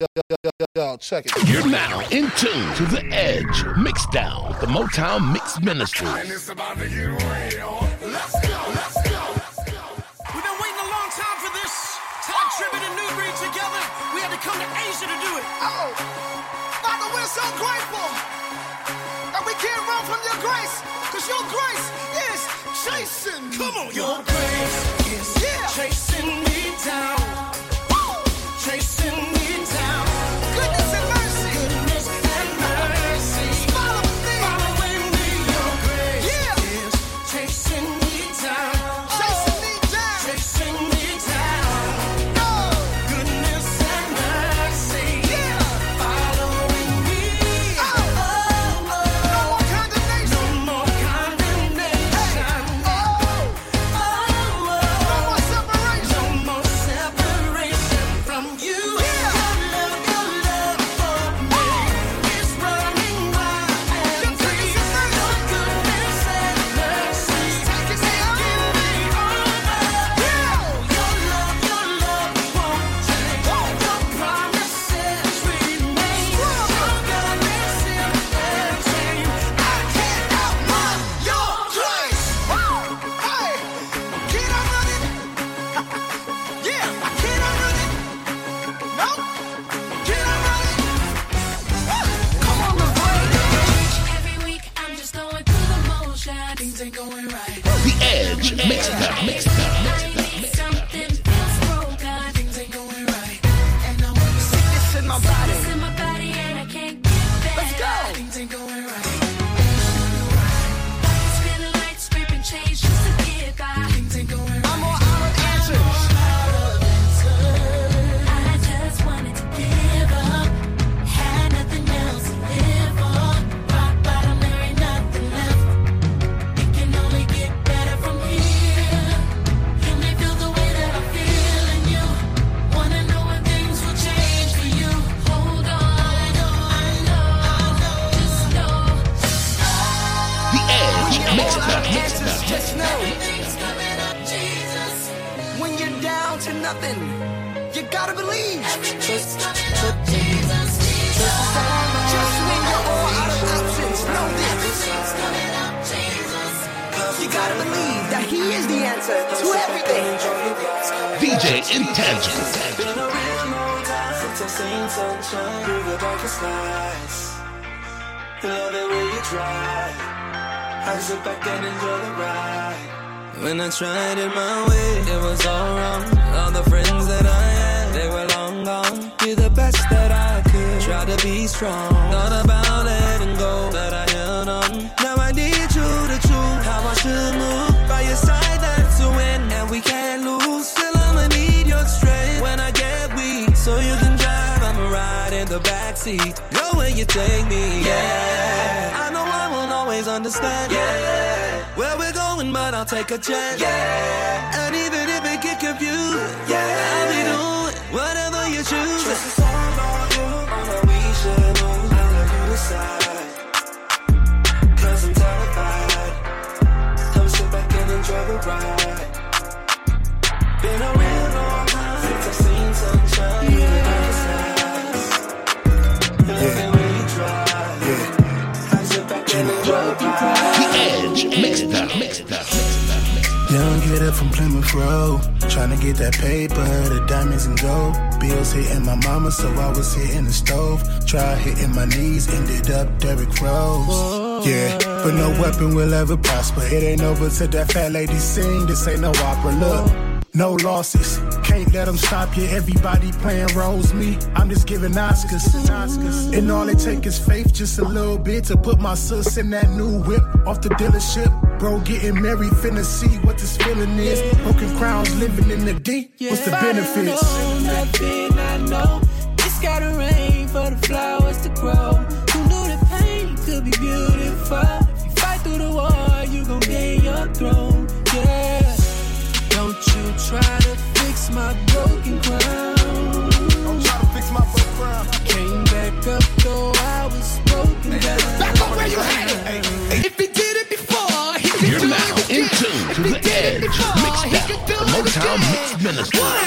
Yo, check it. You're now in tune to the Edge Mixdown with the Motown Mix Ministry. And it's about to get real. Let's go, let's go, let's go. We've been waiting a long time for this. Todd Tribbett and New Breed together. We had to come to Asia to do it. Oh, Father, we're so grateful that we can't run from your grace, because your grace is chasing. Come on, your y'all. grace is yeah. Chasing me down. Chasing me down. Edge Mixdown. Mixdown. Edge All out Mixdown. of answers, just know. Up, When you're down to nothing, you gotta believe. Everything's coming up, Jesus, Jesus. Just when you're all out of options, know this. Everything's coming up, Jesus. You gotta believe that He is the answer to everything. DJ Intangible. Been a real long time since I've seen sunshine through the darkest nights. Love it when you try. I sit back and enjoy the ride. When I tried it my way, it was all wrong. All the friends that I had, they were long gone. Did the best that I could, try to be strong. Thought about letting go, but I held on. Now I need you to choose how I should move. By your side, that's a win, and we can't lose. Still, I'ma need your strength when I get weak, so you can drive. I'ma ride in the backseat. Go where you take me, yeah. I always understand, yeah. Where we're going, but I'll take a chance, yeah. And even if it get confused, yeah, I'll be doing whatever you choose. Trust the song on you, on how we should move. I'll let you decide. Cause I'm terrified. Sit back and enjoy the ride. Been a Edge. Young kid up from Plymouth Road, tryna get that paper, the diamonds and gold. Bills hitting my mama, so I was hitting the stove. Try hitting my knees, ended up Derrick Rose. Yeah, but no weapon will ever prosper. It ain't over till that fat lady sing. This ain't no opera. Look. No losses, can't let them stop you. Everybody playing roles, me. I'm just giving Oscars. Oscars. And all it take is faith, just a little bit to put my sis in that new whip off the dealership. Bro, getting married, finna see what this feeling is. Broken crowns, living in the D. What's the benefits? Nothing I know. It's gotta rain for the flowers to grow. Who knew that pain could be beautiful? If you fight through the war, you gon' gain your throne. Yeah. Don't you try to fix my broken crown. Don't try to fix my broke crown. Came back up though I was broken down. Back up where you had it. If he did it before, he can You're do now it in again. tune to If he the did it Edge before, he Mixdown. can do The it Motown again. Mix Ministry.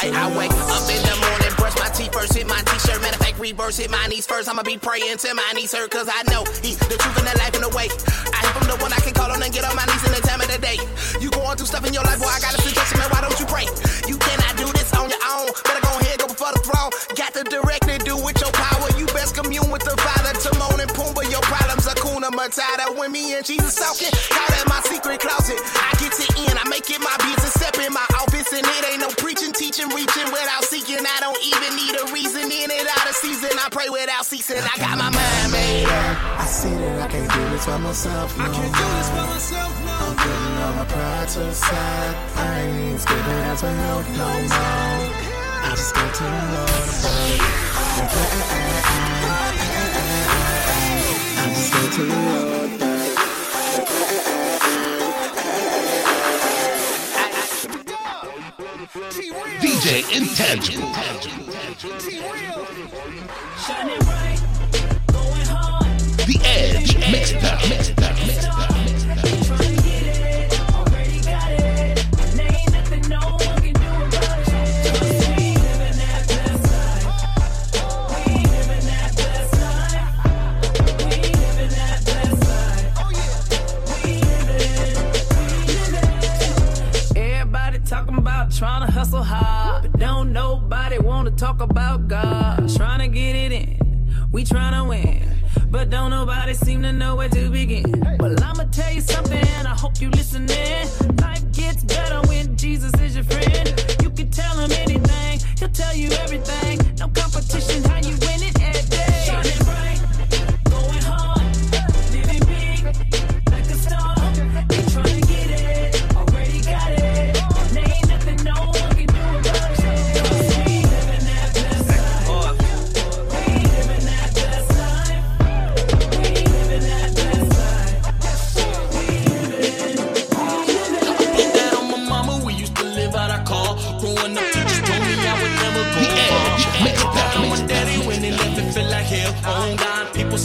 I to I wake up in the morning, brush my teeth first, hit my t-shirt. Matter of fact, reverse, hit my knees first. I'ma be praying till my knees hurt, cause I know he the truth and the life and the way. I from the one I can call on and get on my knees in the time of the day. You going through stuff in your life, boy, I got a suggestion, man, why don't you pray? You cannot do this on your own. Better go ahead, go before the throne. Got to directly do with your power. You best commune with the Father. Timon and Pumbaa, your problems are Kuna Matata. When me and Jesus talking, call that my secret closet. I get it in, I make it my business. Step in my reaching without seeking. I don't even need a reason in it out of season. I pray without ceasing. I got my mind made up. I see that I can't do this by myself. No I can't do this by myself. No. I'm putting all my pride to the side. I ain't even scared to ask for help no more. I just go to the Lord about it. I just go to the Lord DJ Intangible. Shining bright, going hard. The Edge. Mixed down. Mixed down. Mixed down. Want to talk about God. Trying to get it in, we trying to win. But don't nobody seem to know where to begin. Well, I'ma tell you something, I hope you listening. Life gets better when Jesus is your friend. You can tell him anything, he'll tell you everything. No competition, how you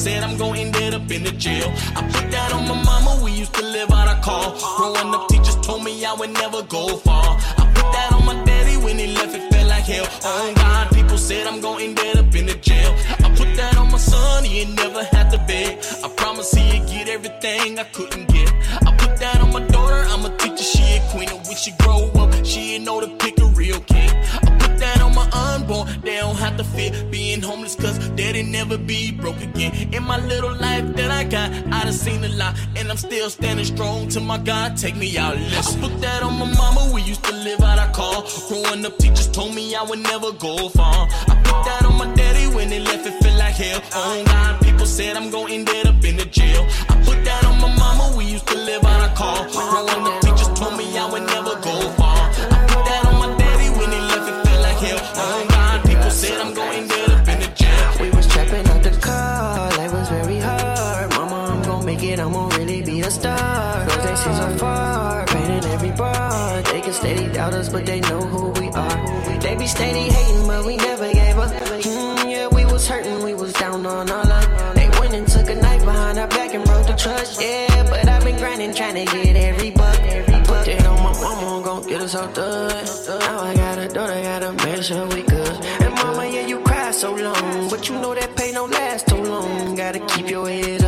said I'm gonna end up in the jail. I put that on my mama, we used to live out our car. Growing up, teachers told me I would never go far. I put that on my daddy when he left it felt like hell. On God, people said I'm gonna end up in the jail. I put that on my son, he ain't never had to beg. I promise he'd get everything I couldn't get. I put that on my daughter, I'm a teacher, she a queen. And when she grow up, she ain't know to pick a real king. Unborn, they don't have to fear being homeless, cause daddy never be broke again. In my little life that I got, I done seen a lot, and I'm still standing strong till my God take me out. Let's put that on my mama, we used to live out our car. Growing up, teachers told me I would never go far. I put that on my daddy when they left it felt like hell. On God, people said I'm gonna end up in the jail. I put that on my mama, we used to live out our car. Growing up, teachers told me I would never go far. Doubt us, but they know who we are. They be steady hating, but we never gave up. Mm, yeah, we was hurting, we was down on our luck. They went and took a knife behind our back and broke the trust. Yeah, but I've been grinding, trying to get every buck. Every buck. They on my mama, gon' get us out the hood. Now I got a daughter, gotta make sure we good. And mama, yeah, you cry so long, but you know that pain don't last too long. Gotta keep your head up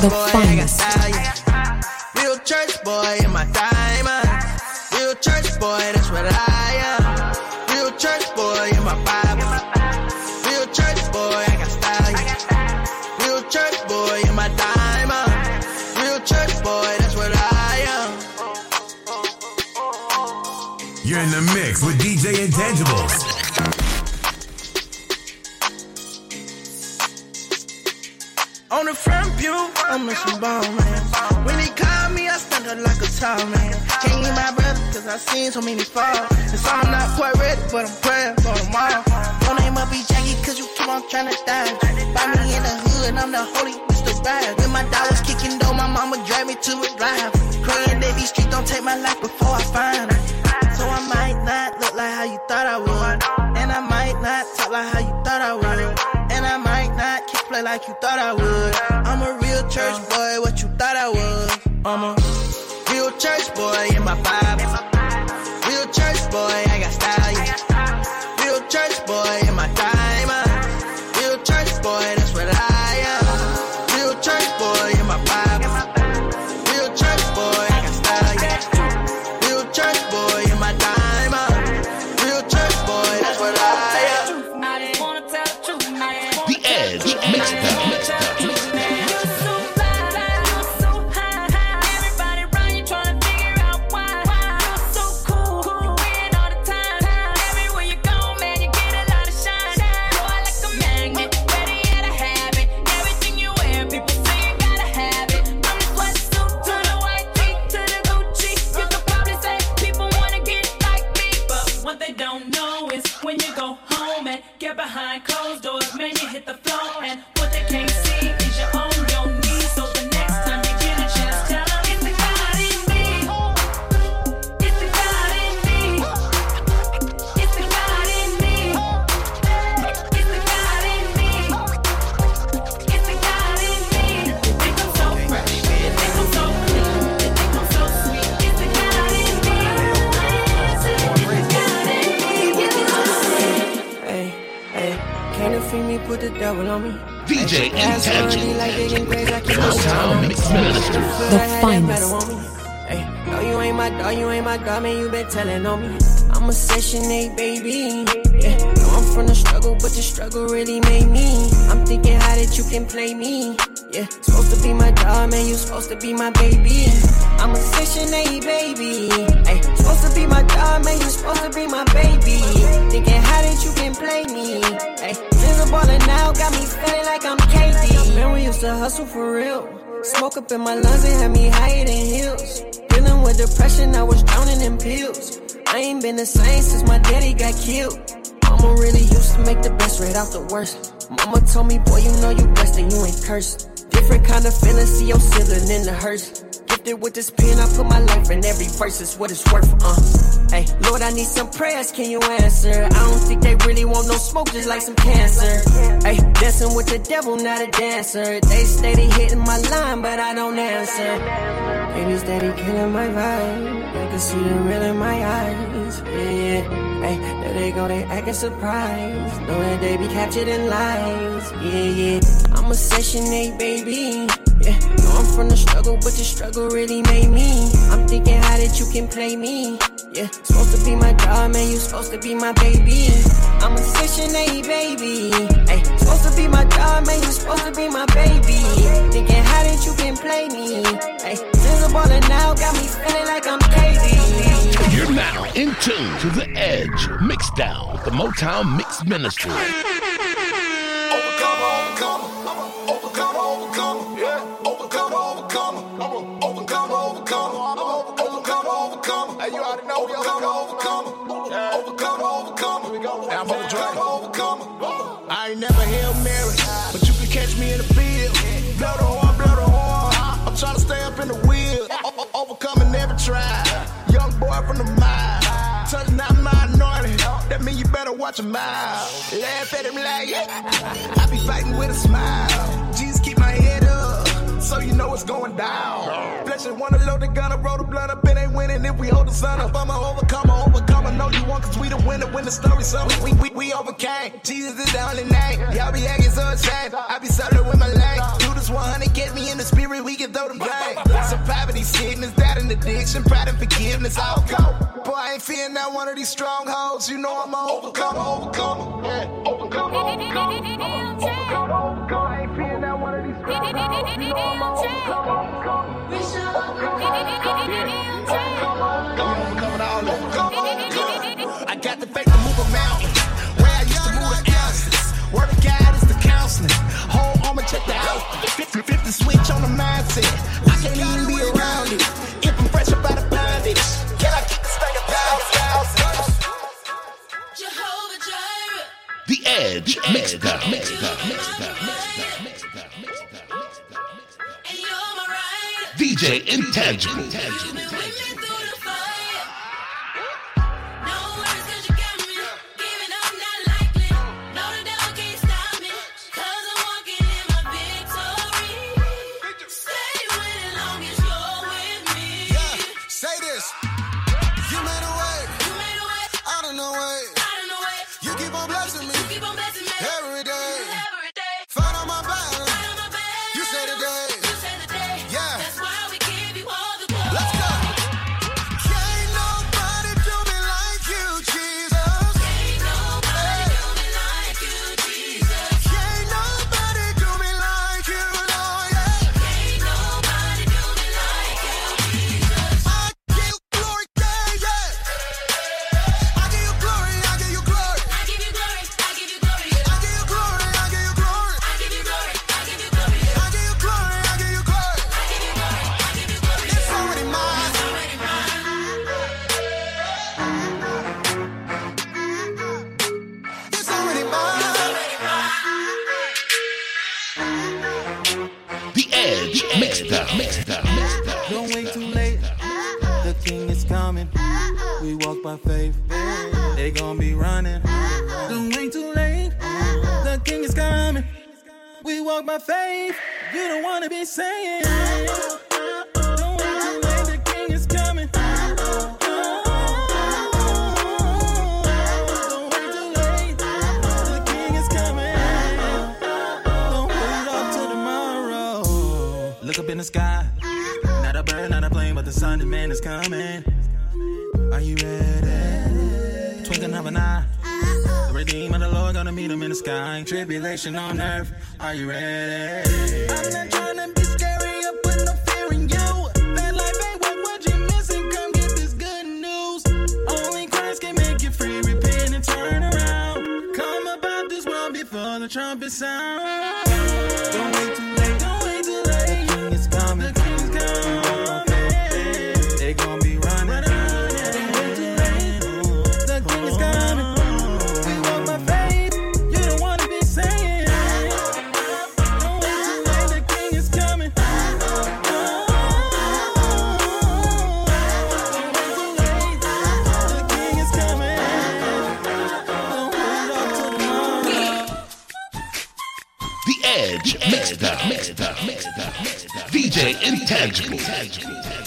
The boy, finest. Real church boy in my diamond. Uh. Real church boy, that's what I am. Real church boy in my Bible. Real church boy, I got style. Real church boy in my diamond. Uh. Real church boy, that's what I am. You're in the mix with DJ Intangibles. The front pew, I'm a ball man. When he called me, I stand up like a tall man. Can't leave my brother, cause I seen so many fall. And so I'm not quite ready, but I'm praying for tomorrow. Your name up be Jackie, cause you keep on trying to die. Find me in the hood, I'm the holy Mr. Ride. When my dog was kicking though, my mama dragged me to a drive. Praying that these streets don't take my life before I find her. So I might not look like how you thought I would. Play like you thought I would. I'm a real church boy, what you thought I was. I'm a behind closed doors, man, you hit the floor, and what they can't see is your knees. Put the devil on me. DJ Ass Intangible. like digging graves, I keep The Motown Mix Minister. The finest. Hey, no, you ain't my dog, you ain't my dog, man, you been telling on me. I'm a session eight, baby. Yeah, know I'm from the struggle, but the struggle really made me. I'm thinking how that you can play me. Yeah, supposed to be my dog, man, you supposed to be my baby. I'm a session eight, baby. Hey, supposed to be my dog, man, you supposed to be my baby. Thinking how that you can play me. Hey, ballin' now, got me feeling like I'm KD. Man, we used to hustle for real. Smoke up in my lungs and had me higher than hills. Dealing with depression, I was drowning in pills. I ain't been the same since my daddy got killed. Mama really used to make the best right out the worst. Mama told me, boy, you know you blessed and you ain't cursed. Different kind of feeling, see your sibling in the hearse. Gifted with this pen, I put my life in every verse, it's what it's worth, uh. Hey, Lord, I need some prayers, can you answer? I don't think they really want no smoke, just like some cancer. Hey, dancing with the devil, not a dancer. They steady hitting my line, but I don't answer. Baby steady killing my vibe. I can see the real in my eyes. Yeah, yeah. Hey, there they go, they acting surprised. Know that they be captured in lies. Yeah, yeah. I'm a session eight, baby. Yeah, know I'm from the struggle, but the struggle really made me. I'm thinking how that you can play me. Yeah, supposed to be my dog, man, you supposed to be my baby. I'm a session eight, baby. Hey, supposed to be my dog, man, you supposed to be my baby. Thinking how that you can play me. Hey, since I'm now, got me feeling like I'm KD. You're now in tune to The Edge Mix Down with the Motown Mix Ministry. Overcome, overcome, overcome, overcome, yeah. Overcome, overcome, overcome, overcome, overcome, overcome. Hey, you already know we overcome, overcome, overcome, overcome. Here we go. I'm overcome, overcome. I ain't never Hail Mary, but you can catch me in the field. Blow the horn, blow the horn. I'm trying to stay up in the wheel. O- o- Overcoming every trial. Young boy from the mile. My anointing. That mean you better watch your mouth. Laugh at him like, yeah. I be fighting with a smile. So you know it's going down. Blessed wanna load the gun, I roll the blunt up, it ain't winning if we hold the sun up. I'm a overcomer, overcomer, know you want, cause we the winner when the story so we, we, we overcame. Jesus is the only name. Y'all be acting so ashamed. I be solo with my lane. Do this 100, get me in the spirit, we can throw them blame. Some poverty, sickness, that and addiction, pride and forgiveness, I'll go. Boy, I ain't fearing not one of these strongholds. You know I'm a overcomer, overcomer. Yeah, overcomer, overcomer. Overcomer, overcomer. I ain't fearing not one of these strongholds. You know I'm a overcomer, overcomer. I got the faith to move a mountain. Where I used to move the ounces. Word of God is the counseling. Whole armor check the out. 50, 50 switch on the mindset. I can't even be around it. If I'm fresh up out of bondage. Can I keep this thing a thousand? Jehovah Jireh. The Edge Mixdown. Mixdown. Mixdown. DJ Intangible. You've You don't wanna be saying Don't wait to wait, the king is coming. Don't wait to wait, the king is coming. Don't wait up till tomorrow. Look up in the sky. Not a bird, not a plane, but the sun, the man is coming. Are you ready? Twinkling of an eye. Redeemer the Lord gonna meet him in the sky. Tribulation on earth. Are you ready? I'm not trying to be scary or put no fear in you. That life ain't worth what you're missing. Come get this good news. Only Christ can make you free. Repent and turn around. Come about this world before the trumpet sound. DJ Intangible.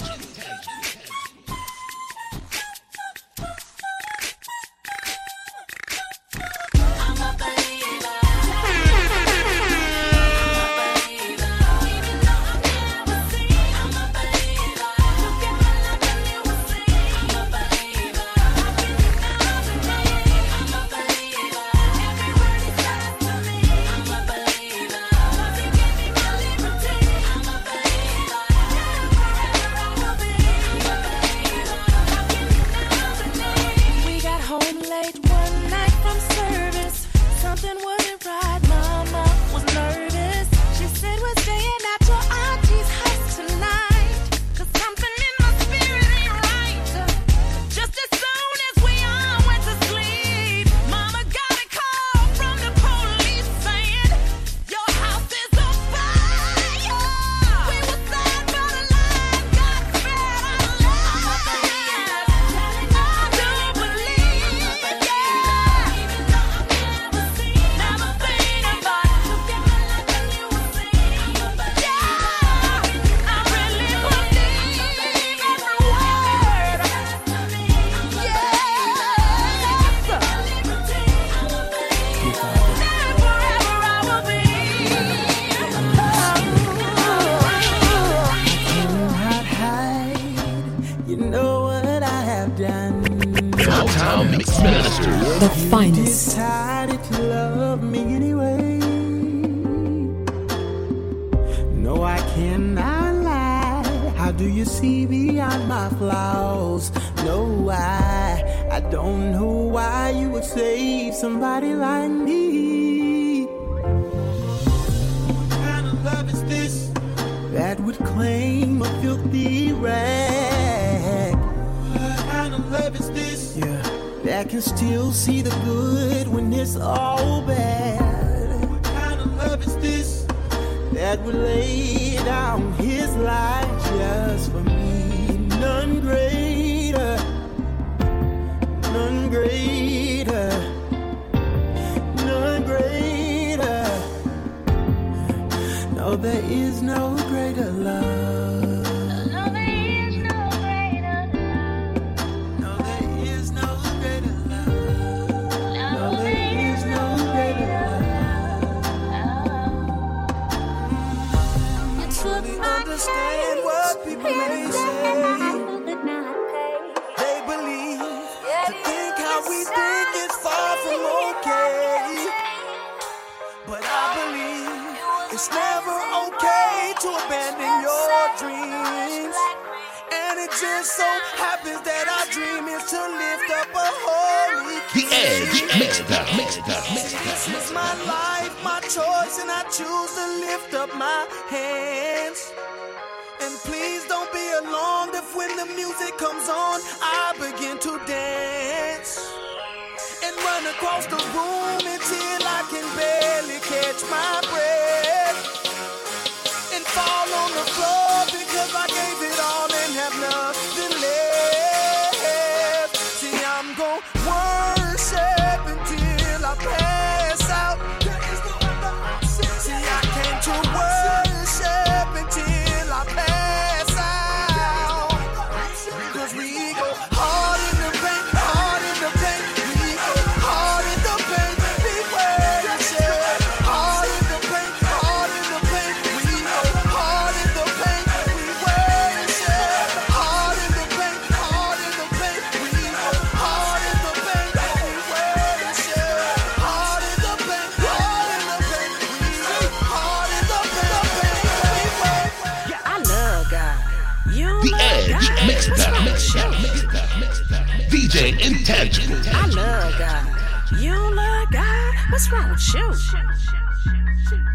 Ministers. The finest. Decided to love me anyway. No, I cannot lie. How do you see beyond my flaws? No, I, I don't know why you would save somebody like me. What kind of love is this that would claim a filthy rag? What kind of love is this? Yeah, that can still see the good when it's all bad. What kind of love is this? that would lay down his life just for me. None greater, none greater, none greater. No, there is no greater love. It so happens that our dream is to lift up a holy The Edge Mixed Up. Mixed Up. Mixed Up. this is my life, my choice, and I choose to lift up my hands. And please don't be alarmed if when the music comes on, I begin to dance. And run across the room until I can barely catch my breath. And fall on the floor because I gave it all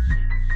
I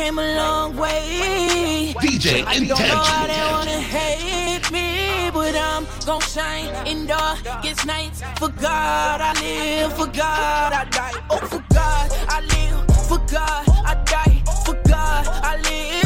came a long way. DJ I but I'm gon' shine in darkest nights. For God I live, for God I die. Oh, for God I live, for God I die, for God I live.